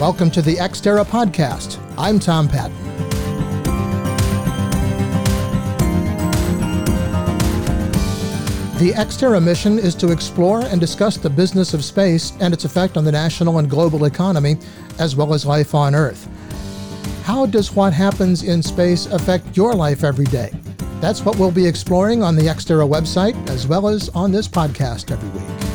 Welcome to the Xterra podcast. I'm Tom Patton. The Xterra mission is to explore and discuss the business of space and its effect on the national and global economy, as well as life on Earth. How does what happens in space affect your life every day? That's what we'll be exploring on the Xterra website, as well as on this podcast every week.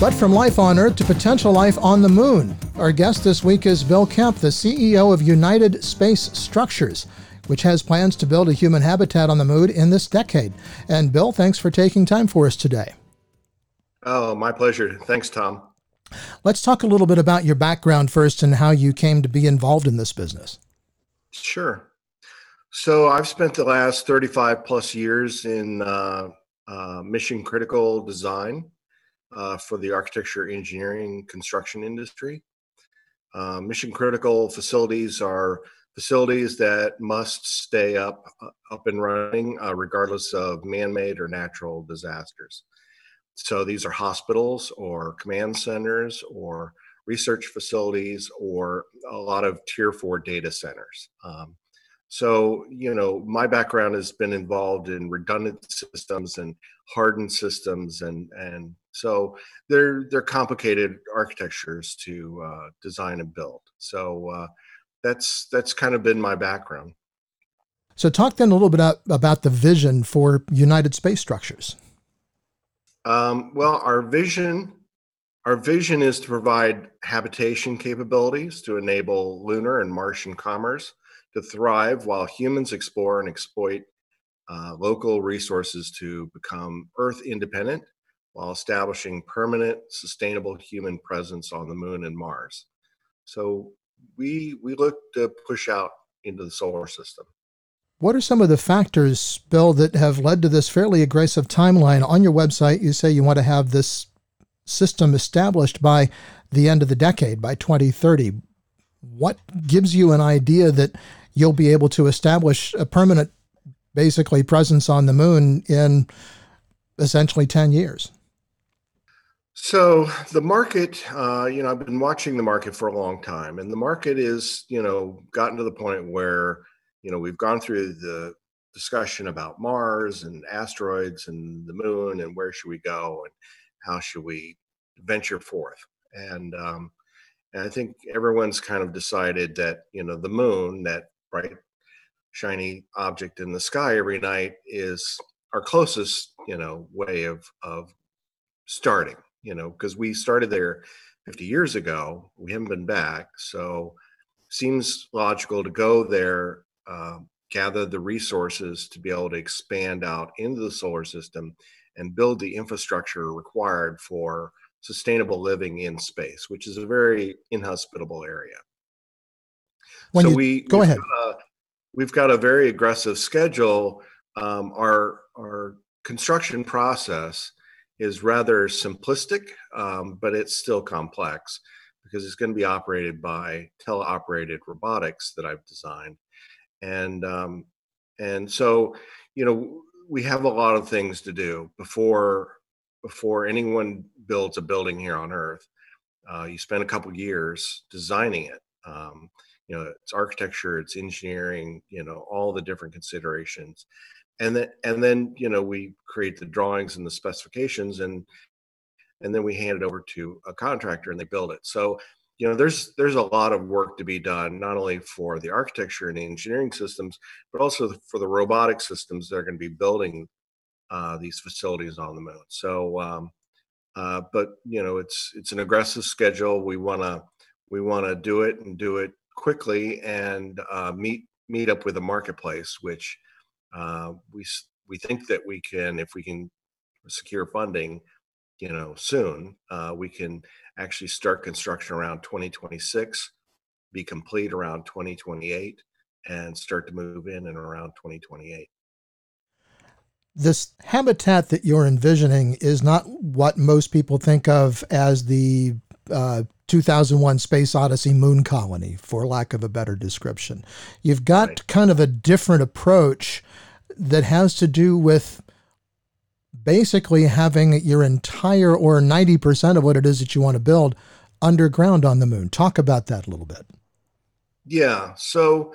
But from life on Earth to potential life on the moon. Our guest this week is Bill Kemp, the CEO of United Space Structures, which has plans to build a human habitat on the moon in this decade. And Bill, thanks for taking time for us today. Oh, my pleasure. Thanks, Tom. Let's talk a little bit about your background first and how you came to be involved in this business. Sure. So I've spent the last 35 plus years in uh, uh, mission critical design uh, for the architecture, engineering, construction industry. Uh, mission critical facilities are facilities that must stay up uh, up and running uh, regardless of man-made or natural disasters. So these are hospitals or command centers or research facilities or a lot of tier four data centers. Um, so, you know, my background has been involved in redundant systems and hardened systems, and and so they're they're complicated architectures to uh, design and build. So uh, that's that's kind of been my background. So, talk then a little bit about, about the vision for United Space Structures. Um, well, our vision our vision is to provide habitation capabilities to enable lunar and Martian commerce to thrive while humans explore and exploit uh, local resources to become Earth independent while establishing permanent, sustainable human presence on the moon and Mars. So we we look to push out into the solar system. What are some of the factors, Bill, that have led to this fairly aggressive timeline? On your website, you say you want to have this system established by the end of the decade, by 2030. What gives you an idea that you'll be able to establish a permanent, basically, presence on the moon in essentially 10 years? So the market, uh, you know, I've been watching the market for a long time, and the market is, you know, gotten to the point where, you know, we've gone through the discussion about Mars and asteroids and the moon and where should we go and how should we venture forth and um, and I think everyone's kind of decided that you know the moon, that bright, shiny object in the sky every night, is our closest you know way of of starting. You know, because we started there 50 years ago, we haven't been back, so seems logical to go there, uh, gather the resources to be able to expand out into the solar system, and build the infrastructure required for sustainable living in space, which is a very inhospitable area. When so you, we go ahead. Got a, we've got a very aggressive schedule. Um, our our construction process is rather simplistic, um, but it's still complex because it's going to be operated by teleoperated robotics that I've designed, and um, and so you know we have a lot of things to do before before anyone builds a building here on Earth. Uh, you spend a couple years designing it. Um, you know, it's architecture, it's engineering, you know, all the different considerations, and then and then you know we create the drawings and the specifications, and and then we hand it over to a contractor and they build it. So you know there's there's a lot of work to be done not only for the architecture and the engineering systems but also for the robotic systems that are going to be building uh, these facilities on the moon. So, um, uh, but you know, it's it's an aggressive schedule. We want to we want to do it and do it quickly and uh, meet meet up with the marketplace, which uh, we we think that we can if we can secure funding, you know, soon uh, we can actually start construction around 2026, be complete around 2028, and start to move in and around 2028 this habitat that you're envisioning is not what most people think of as the uh, 2001 Space Odyssey moon colony, for lack of a better description. You've got right. kind of a different approach that has to do with basically having your entire or 90% of what it is that you want to build underground on the moon. Talk about that a little bit. Yeah. So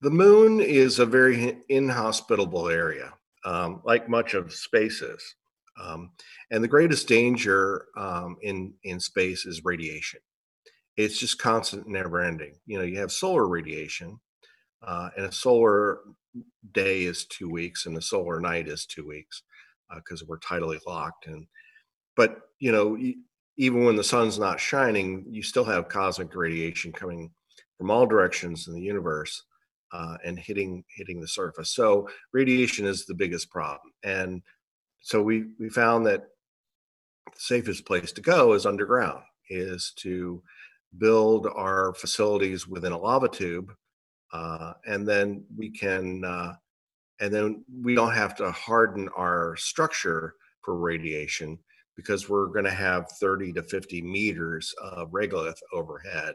the moon is a very inhospitable area, um, like much of space is. Um, and the greatest danger um, in, in space is radiation. It's just constant, never ending. You know, you have solar radiation, uh, and a solar day is two weeks, and the solar night is two weeks because uh, we're tidally locked. And but you know, even when the sun's not shining, you still have cosmic radiation coming from all directions in the universe uh, and hitting hitting the surface. So radiation is the biggest problem, and so we we found that the safest place to go is underground, is to build our facilities within a lava tube, uh, and then we can uh, and then we don't have to harden our structure for radiation because we're going to have 30 to 50 meters of regolith overhead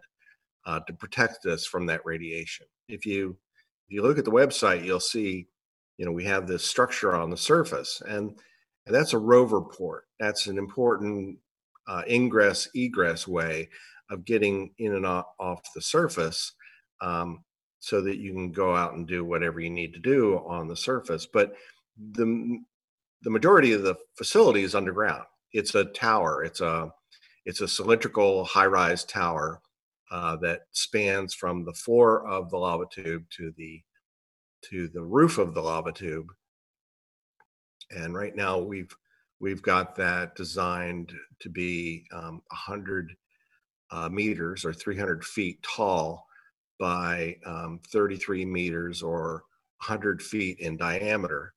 uh, to protect us from that radiation. If you if you look at the website, you'll see, you know, we have this structure on the surface, and, and that's a rover port. That's an important uh, ingress egress way of getting in and off the surface. Um, so that you can go out and do whatever you need to do on the surface. But the the majority of the facility is underground. It's a tower. It's a it's a cylindrical high-rise tower uh, that spans from the floor of the lava tube to the to the roof of the lava tube. And right now we've we've got that designed to be um, 100 uh, meters or 300 feet tall by um, 33 meters or 100 feet in diameter.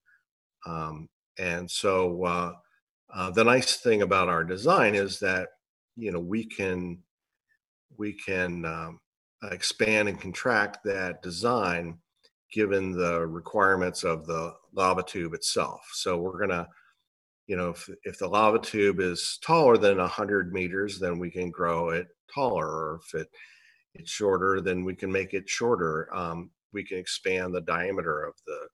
Um, and so uh, uh, the nice thing about our design is that you know we can we can um, expand and contract that design given the requirements of the lava tube itself. So we're gonna, you know, if, if the lava tube is taller than 100 meters, then we can grow it taller. Or if it it's shorter, then we can make it shorter. Um, we can expand the diameter of the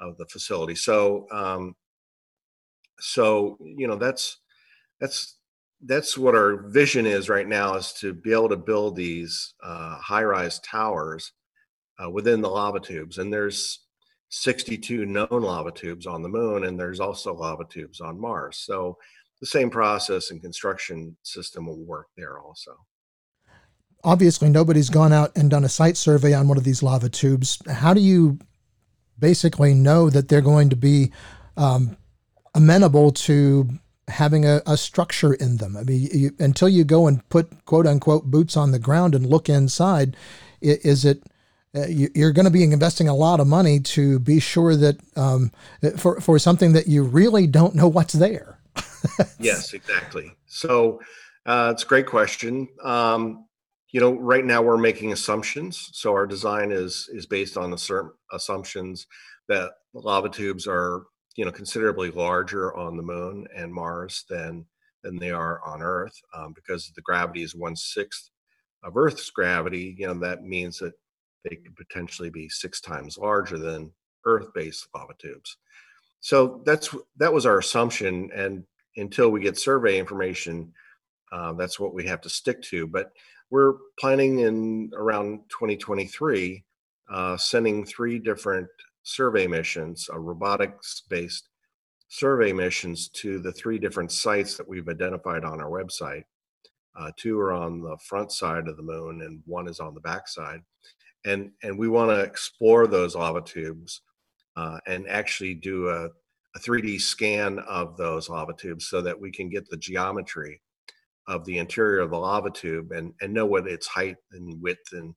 of the facility. So um, so you know that's that's that's what our vision is right now is to be able to build these uh, high-rise towers uh, within the lava tubes and there's 62 known lava tubes on the moon and there's also lava tubes on mars so the same process and construction system will work there also obviously nobody's gone out and done a site survey on one of these lava tubes. How do you basically know that they're going to be um, amenable to having a, a, structure in them? I mean, you, until you go and put quote unquote boots on the ground and look inside, is it? Uh, you, are going to be investing a lot of money to be sure that um, for for something that you really don't know what's there. yes, exactly. So uh, it's a great question. Um, you know right now we're making assumptions. So our design is is based on certain assumptions that lava tubes are you know considerably larger on the moon and mars than than they are on earth um, because the gravity is one sixth of earth's gravity you know that means that they could potentially be six times larger than earth-based lava tubes. So that's that was our assumption and until we get survey information uh, that's what we have to stick to. But we're planning in around 2023 uh, sending three different survey missions, uh, robotics based survey missions to the three different sites that we've identified on our website. Uh, two are on the front side of the moon, and one is on the back side. And, and we want to explore those lava tubes uh, and actually do a, a 3D scan of those lava tubes so that we can get the geometry of the interior of the lava tube and, and know what its height and width and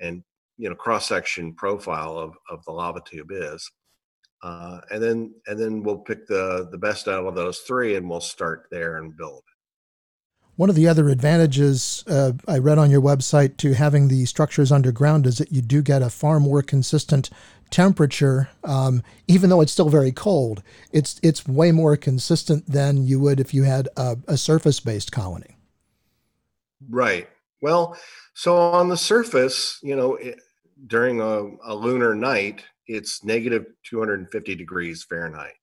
and you know cross section profile of, of the lava tube is. Uh, and then and then we'll pick the the best out of those three and we'll start there and build. One of the other advantages uh, I read on your website to having the structures underground is that you do get a far more consistent temperature, um, even though it's still very cold. It's it's way more consistent than you would if you had a, a surface-based colony. Right. Well, so on the surface, you know, it, during a, a lunar night, it's negative 250 degrees Fahrenheit,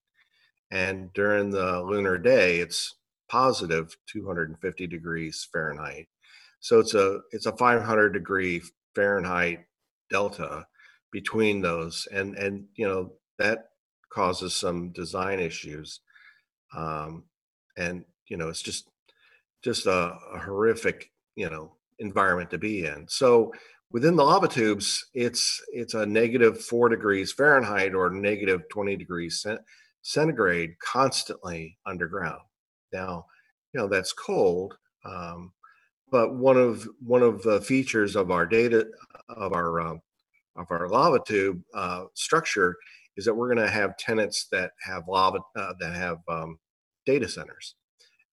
and during the lunar day, it's positive 250 degrees Fahrenheit. So it's a it's a 500 degree Fahrenheit delta between those, and and you know that causes some design issues, um, and you know it's just just a, a horrific you know environment to be in. So within the lava tubes, it's it's a negative four degrees Fahrenheit or negative 20 degrees centigrade constantly underground. Now, you know that's cold, um, but one of one of the features of our data of our uh, of our lava tube uh, structure is that we're going to have tenants that have lava uh, that have um, data centers,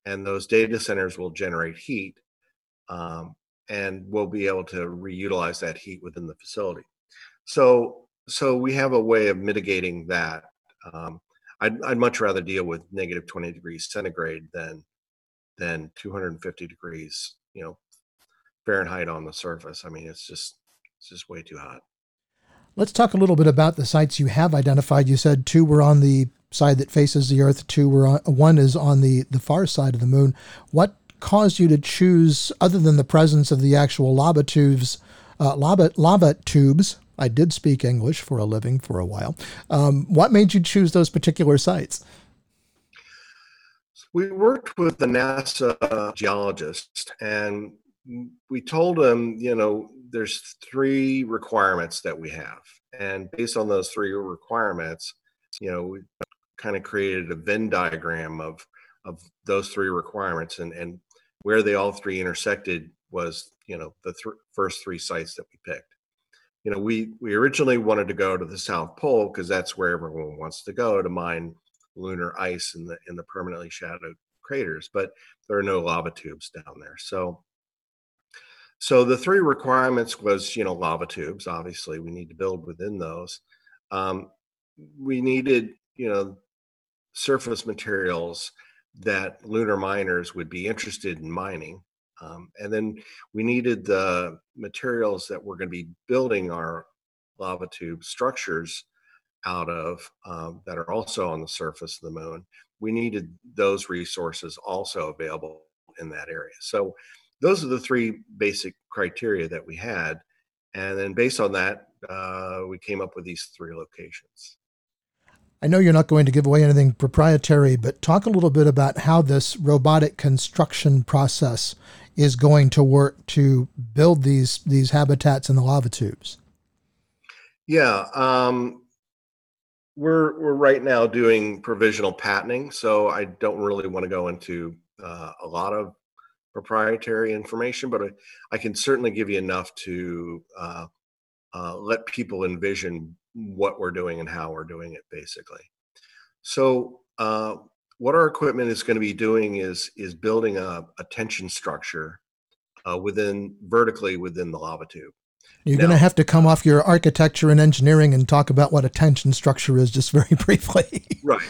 and those data centers will generate heat, um, and we'll be able to reutilize that heat within the facility. So so we have a way of mitigating that. Um, I'd, I'd much rather deal with negative 20 degrees centigrade than than 250 degrees, you know, Fahrenheit on the surface. I mean, it's just it's just way too hot. Let's talk a little bit about the sites you have identified. You said two were on the side that faces the Earth, two were on, one is on the the far side of the moon. What caused you to choose, other than the presence of the actual lava tubes, uh, lava lava tubes? I did speak English for a living for a while. Um, what made you choose those particular sites? We worked with the NASA geologist, and we told him, you know, there's three requirements that we have. And based on those three requirements, you know, we kind of created a Venn diagram of of those three requirements and and where they all three intersected was, you know, the th- first three sites that we picked. You know, we we originally wanted to go to the South Pole because that's where everyone wants to go to mine lunar ice in the in the permanently shadowed craters, but there are no lava tubes down there. So so the three requirements was, you know, lava tubes. Obviously, we need to build within those. Um, we needed, you know, surface materials that lunar miners would be interested in mining. Um, and then we needed the materials that we're going to be building our lava tube structures out of um, that are also on the surface of the moon. We needed those resources also available in that area. So those are the three basic criteria that we had. And then based on that, uh, we came up with these three locations. I know you're not going to give away anything proprietary, but talk a little bit about how this robotic construction process is going to work to build these these habitats in the lava tubes. Yeah, um, we're we're right now doing provisional patenting, so I don't really want to go into uh, a lot of proprietary information, but I, I can certainly give you enough to uh, uh, let people envision what we're doing and how we're doing it, basically. So, uh, what our equipment is going to be doing is is building a, a tension structure uh, within vertically within the lava tube. You're going to have to come off your architecture and engineering and talk about what a tension structure is, just very briefly. right.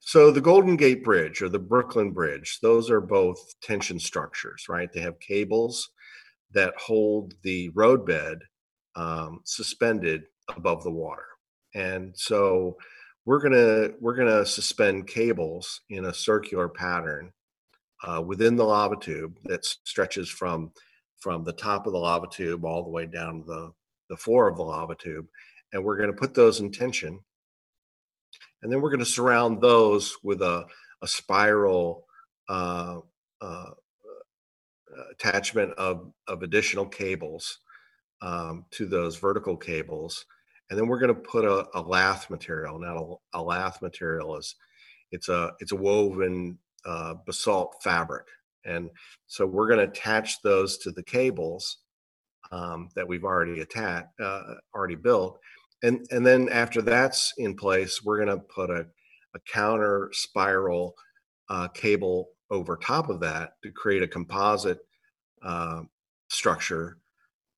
So the Golden Gate Bridge or the Brooklyn Bridge, those are both tension structures, right? They have cables that hold the roadbed um, suspended above the water, and so we're gonna we're gonna suspend cables in a circular pattern uh, within the lava tube that stretches from from the top of the lava tube all the way down the the floor of the lava tube, and we're going to put those in tension and then we're going to surround those with a, a spiral uh, uh, attachment of, of additional cables um, to those vertical cables. And then we're going to put a, a lath material. Now, a, a, lath material is it's a it's a woven uh, basalt fabric, and so we're going to attach those to the cables um, that we've already attached, uh, already built, and and then after that's in place, we're going to put a, a counter spiral uh, cable over top of that to create a composite uh, structure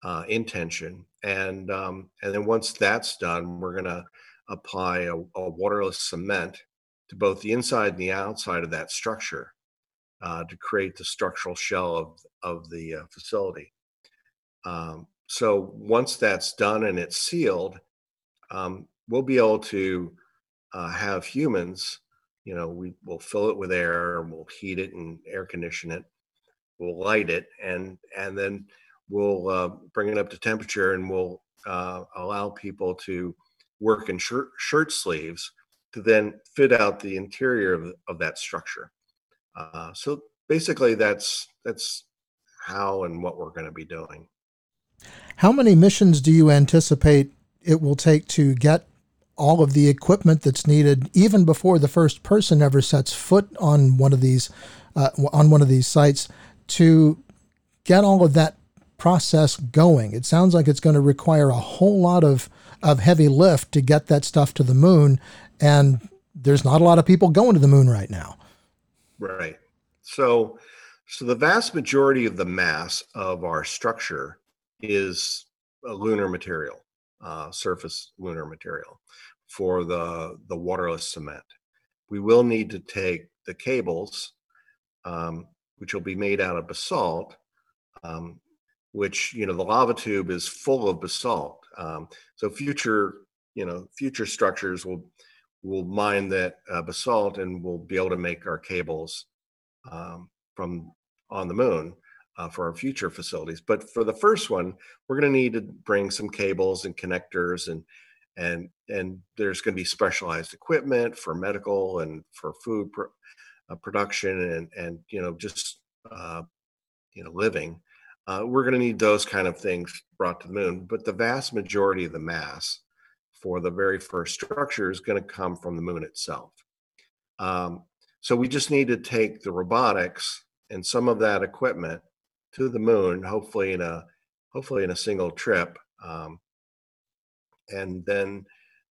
uh, in tension. And um, and then once that's done, we're going to apply a, a, waterless cement to both the inside and the outside of that structure uh, to create the structural shell of of the uh, facility. Um, so once that's done and it's sealed, um, we'll be able to uh, have humans, you know, we will fill it with air, we'll heat it and air condition it, we'll light it, and and then we'll uh, bring it up to temperature, and we'll uh, allow people to work in shirt shirt sleeves to then fit out the interior of, of that structure. Uh, so basically, that's that's how and what we're going to be doing. How many missions do you anticipate it will take to get all of the equipment that's needed, even before the first person ever sets foot on one of these uh, on one of these sites, to get all of that process going? It sounds like it's going to require a whole lot of of heavy lift to get that stuff to the moon, and there's not a lot of people going to the moon right now. Right. So, so the vast majority of the mass of our structure is a lunar material, uh, surface lunar material for the, the waterless cement. We will need to take the cables, um, which will be made out of basalt, um, which, you know, the lava tube is full of basalt. Um, so future, you know, future structures will will mine that uh, basalt and we'll be able to make our cables um, from on the moon uh, for our future facilities. But for the first one, we're going to need to bring some cables and connectors and and and there's going to be specialized equipment for medical and for food pr- uh, production and and you know just uh, you know living uh, we're going to need those kind of things brought to the moon but the vast majority of the mass for the very first structure is going to come from the moon itself um, so we just need to take the robotics and some of that equipment to the moon hopefully in a hopefully in a single trip um, and then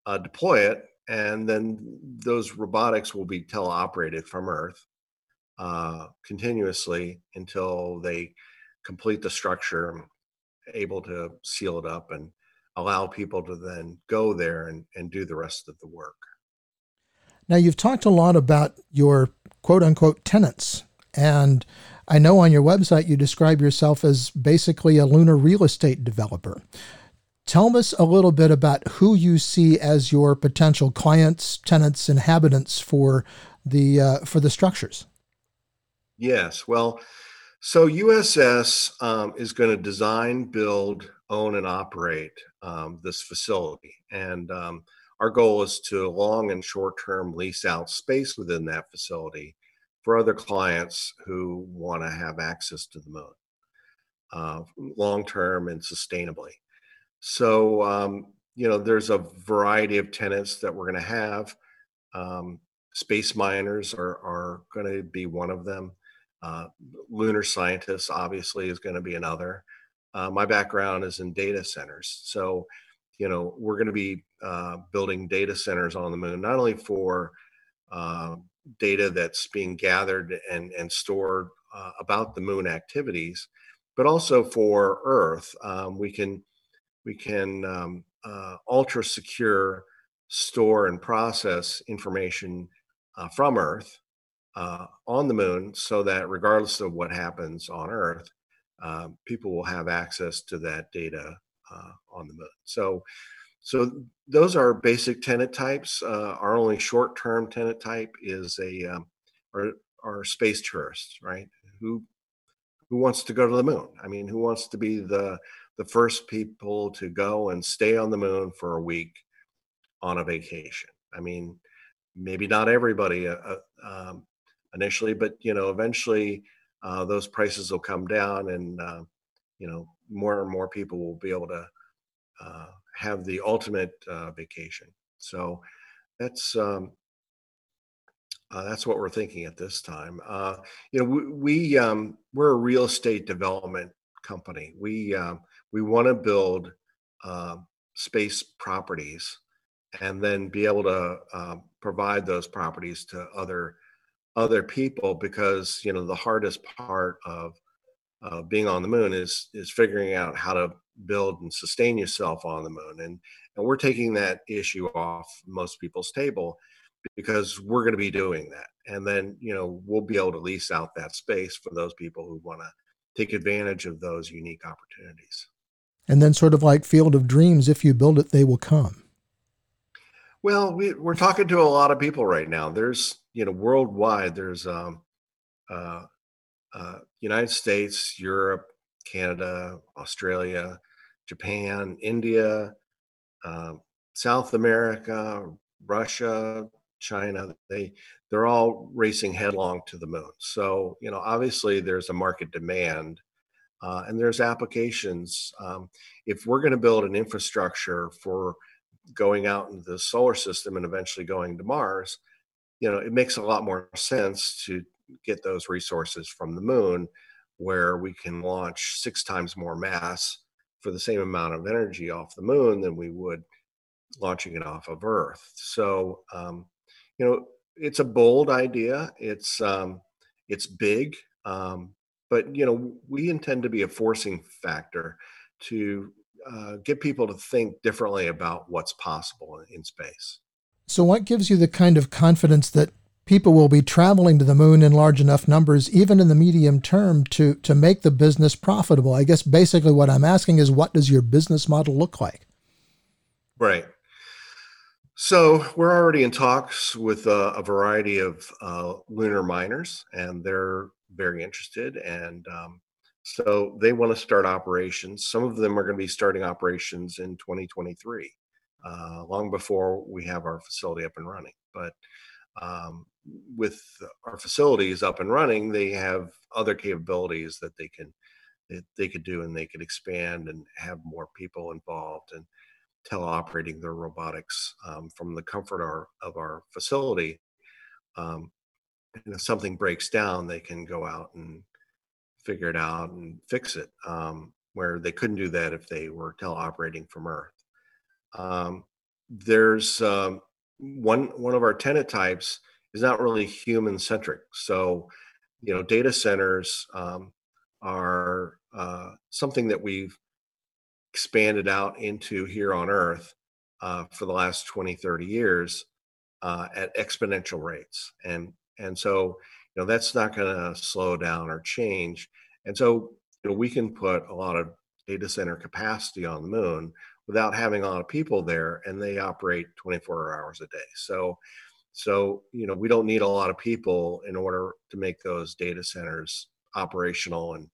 uh, deploy it. And then those robotics will be teleoperated from Earth uh, continuously until they complete the structure, able to seal it up and allow people to then go there and, and do the rest of the work. Now, you've talked a lot about your quote unquote tenants. And I know on your website you describe yourself as basically a lunar real estate developer. Tell us a little bit about who you see as your potential clients, tenants, inhabitants for the uh, for the structures. Yes, well, so USS um, is going to design, build, own, and operate um, this facility, and um, our goal is to long and short-term lease out space within that facility for other clients who want to have access to the moon, uh, long-term and sustainably. So, um, you know, there's a variety of tenants that we're going to have. Um, space miners are, are going to be one of them. Uh, lunar scientists, obviously, is going to be another. Uh, my background is in data centers. So, you know, we're going to be uh, building data centers on the moon, not only for uh, data that's being gathered and, and stored uh, about the moon activities, but also for Earth. Um, we can we can um, uh, ultra secure store and process information from Earth uh, on the moon so that regardless of what happens on Earth, uh, people will have access to that data uh, on the moon. So, so those are basic tenant types. Uh, our only short-term tenant type is a um, space tourists, right? Who who wants to go to the moon? I mean, who wants to be the the first people to go and stay on the moon for a week on a vacation. I mean, maybe not everybody uh, uh, um, initially, but you know, eventually uh, those prices will come down, and uh, you know, more and more people will be able to uh, have the ultimate uh, vacation. So that's um, that's what we're thinking at this time. you know, we, we um, we're a real estate development company. We um, we want to build uh, space properties and then be able to uh, provide those properties to other other people because you know the hardest part of uh, being on the moon is is figuring out how to build and sustain yourself on the moon and and we're taking that issue off most people's table because we're going to be doing that and then you know we'll be able to lease out that space for those people who want to take advantage of those unique opportunities and then sort of like Field of Dreams, if you build it, they will come. Well, we, we're talking to a lot of people right now. There's you know, worldwide, there's um, uh, uh, United States, Europe, Canada, Australia, Japan, India, um, South America, Russia, China. They they're all racing headlong to the moon. So you know, obviously, there's a market demand. Uh, and there's applications. Um, if we're going to build an infrastructure for going out into the solar system and eventually going to Mars, you know, it makes a lot more sense to get those resources from the moon where we can launch six times more mass for the same amount of energy off the moon than we would launching it off of Earth. So, um, you know, it's a bold idea. It's um, it's big, um, but you know, we intend to be a forcing factor to uh, get people to think differently about what's possible in space. So, what gives you the kind of confidence that people will be traveling to the moon in large enough numbers, even in the medium term, to to make the business profitable? I guess basically what I'm asking is, what does your business model look like? Right. So we're already in talks with uh, a variety of uh, lunar miners, and they're very interested. And um, so they want to start operations. Some of them are going to be starting operations in 2023, uh, long before we have our facility up and running. But um, with our facilities up and running, they have other capabilities that they can that they could do, and they could expand and have more people involved and teleoperating their robotics um, from the comfort of our, of our facility. Um, and if something breaks down, they can go out and figure it out and fix it, um, where they couldn't do that if they were teleoperating from Earth. Um, there's um, one one of our tenant types is not really human centric. So, you know, data centers um, are uh, something that we've expanded out into here on Earth uh, for the last 20, 30 years uh, at exponential rates. And and so, you know, that's not going to slow down or change. And so, you know, we can put a lot of data center capacity on the moon without having a lot of people there, and they operate 24 hours a day. So, so you know, we don't need a lot of people in order to make those data centers operational and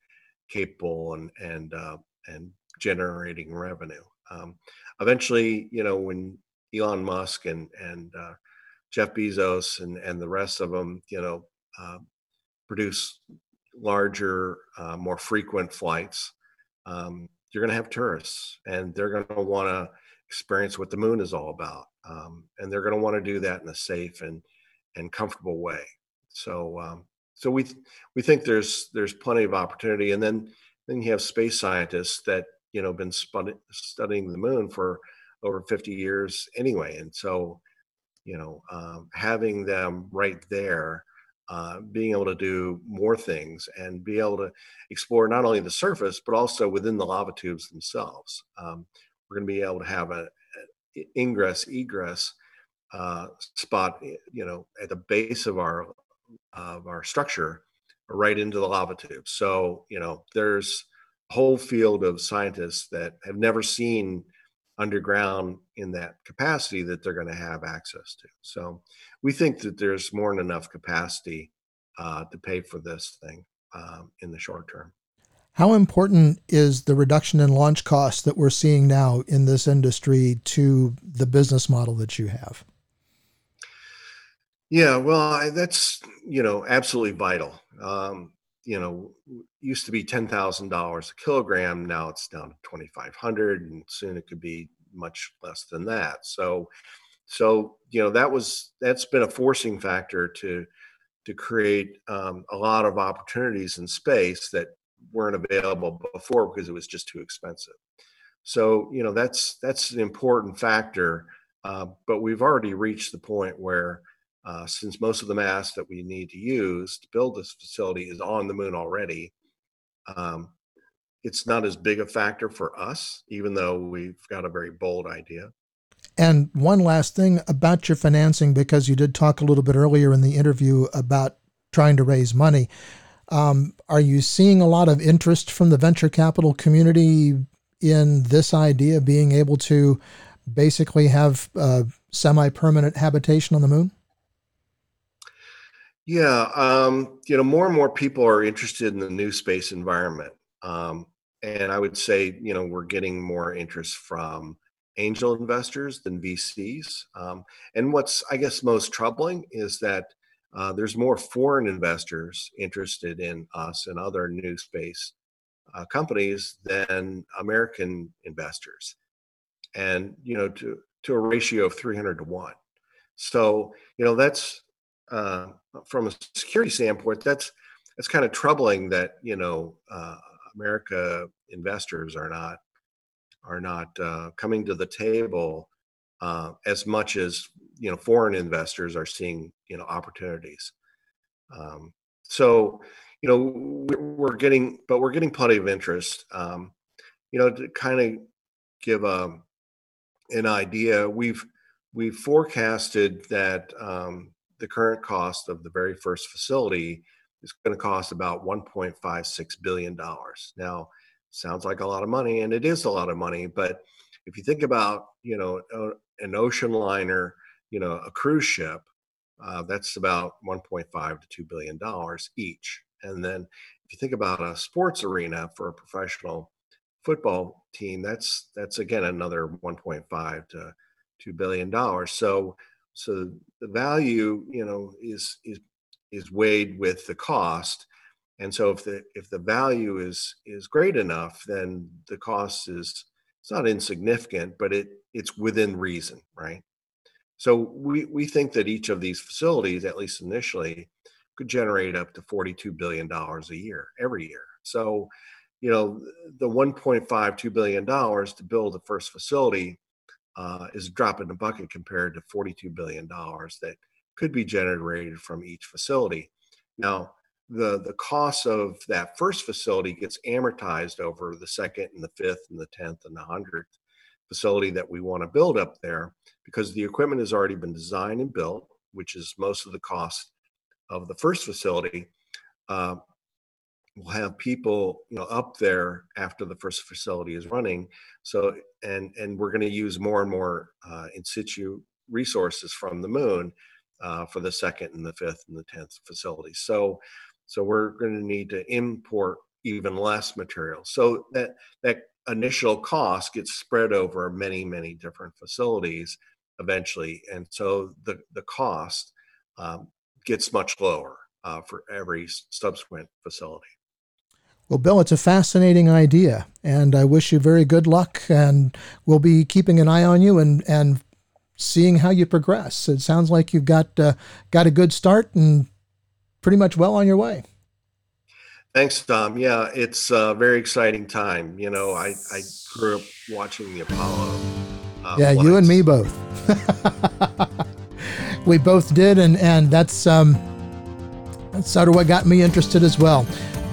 capable and and uh, and generating revenue. Um, eventually, you know, when Elon Musk and and uh, Jeff Bezos and and the rest of them, you know, uh, produce larger, uh, more frequent flights, um, you're going to have tourists, and they're going to want to experience what the moon is all about, um, and they're going to want to do that in a safe and and comfortable way. So, um, so we we think there's there's plenty of opportunity, and then then you have space scientists that you know been spud- studying the moon for over 50 years anyway, and so you know um, having them right there uh, being able to do more things and be able to explore not only the surface but also within the lava tubes themselves. Um, we're going to be able to have a, a ingress egress uh, spot, you know, at the base of our of our structure, right into the lava tubes. So you know, there's a whole field of scientists that have never seen underground in that capacity that they're going to have access to. So we think that there's more than enough capacity uh, to pay for this thing um, in the short term. How important is the reduction in launch costs that we're seeing now in this industry to the business model that you have? Yeah, well, I, that's you know absolutely vital. Um, you know, used to be ten thousand dollars a kilogram. Now it's down to twenty five hundred, and soon it could be much less than that. So, so you know that was that's been a forcing factor to to create um, a lot of opportunities in space that weren't available before because it was just too expensive. So you know that's that's an important factor. Uh, but we've already reached the point where uh, since most of the mass that we need to use to build this facility is on the moon already, um, it's not as big a factor for us, even though we've got a very bold idea. And one last thing about your financing, because you did talk a little bit earlier in the interview about trying to raise money. Um, are you seeing a lot of interest from the venture capital community in this idea of being able to basically have semi permanent habitation on the moon? Yeah, um, you know, more and more people are interested in the new space environment. Um, and I would say, you know, we're getting more interest from angel investors than VCs. Um, and what's, I guess, most troubling is that uh, there's more foreign investors interested in us and other new space uh, companies than American investors, and you know, to to a ratio of 300 to one. So you know, that's uh, from a security standpoint, that's that's kind of troubling that you know uh, America investors are not are not uh, coming to the table uh, as much as you know foreign investors are seeing you know opportunities. Um, so you know we're getting, but we're getting plenty of interest. Um, you know to kind of give a um, an idea, we've we've forecasted that um, the current cost of the very first facility is going to cost about 1.56 billion dollars. Now, sounds like a lot of money, and it is a lot of money. But if you think about, you know, an ocean liner, you know, a cruise ship, uh, that's about 1.5 to 2 billion dollars each. And then if you think about a sports arena for a professional football team, that's that's again another 1.5 to 2 billion dollars. So so the value, you know, is is is weighed with the cost. And so if the if the value is is great enough, then the cost is it's not insignificant, but it it's within reason, right? So we we think that each of these facilities, at least initially, could generate up to $42 billion a year every year. So, you know, the 1.52 billion dollars to build the first facility uh, is a drop in the bucket compared to $42 billion that could be generated from each facility. Now, the, the cost of that first facility gets amortized over the second and the fifth and the 10th and the 100th facility that we want to build up there because the equipment has already been designed and built, which is most of the cost of the first facility. Uh, we'll have people you know up there after the first facility is running. So and and we're going to use more and more uh, in situ resources from the moon uh, for the second and the fifth and the tenth facilities so so we're going to need to import even less material. So that that initial cost gets spread over many many different facilities eventually. And so the the cost um, gets much lower uh, for every subsequent facility well, Bill, it's a fascinating idea, and I wish you very good luck. And we'll be keeping an eye on you and and seeing how you progress. It sounds like you've got uh, got a good start and pretty much well on your way. Thanks, Tom. Yeah, it's a very exciting time. You know, I, I grew up watching the Apollo. Uh, yeah, flights. you and me both. we both did, and and that's um, that's sort of what got me interested as well.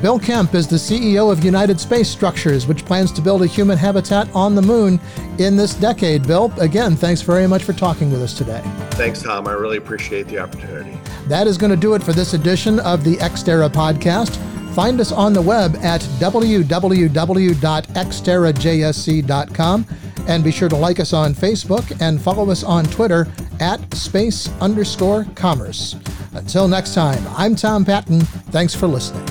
Bill Kemp is the CEO of United Space Structures, which plans to build a human habitat on the moon in this decade. Bill, again, thanks very much for talking with us today. Thanks, Tom. I really appreciate the opportunity. That is going to do it for this edition of the Xterra podcast. Find us on the web at www.xterrajsc.com and be sure to like us on Facebook and follow us on Twitter at space underscore commerce. Until next time, I'm Tom Patton. Thanks for listening.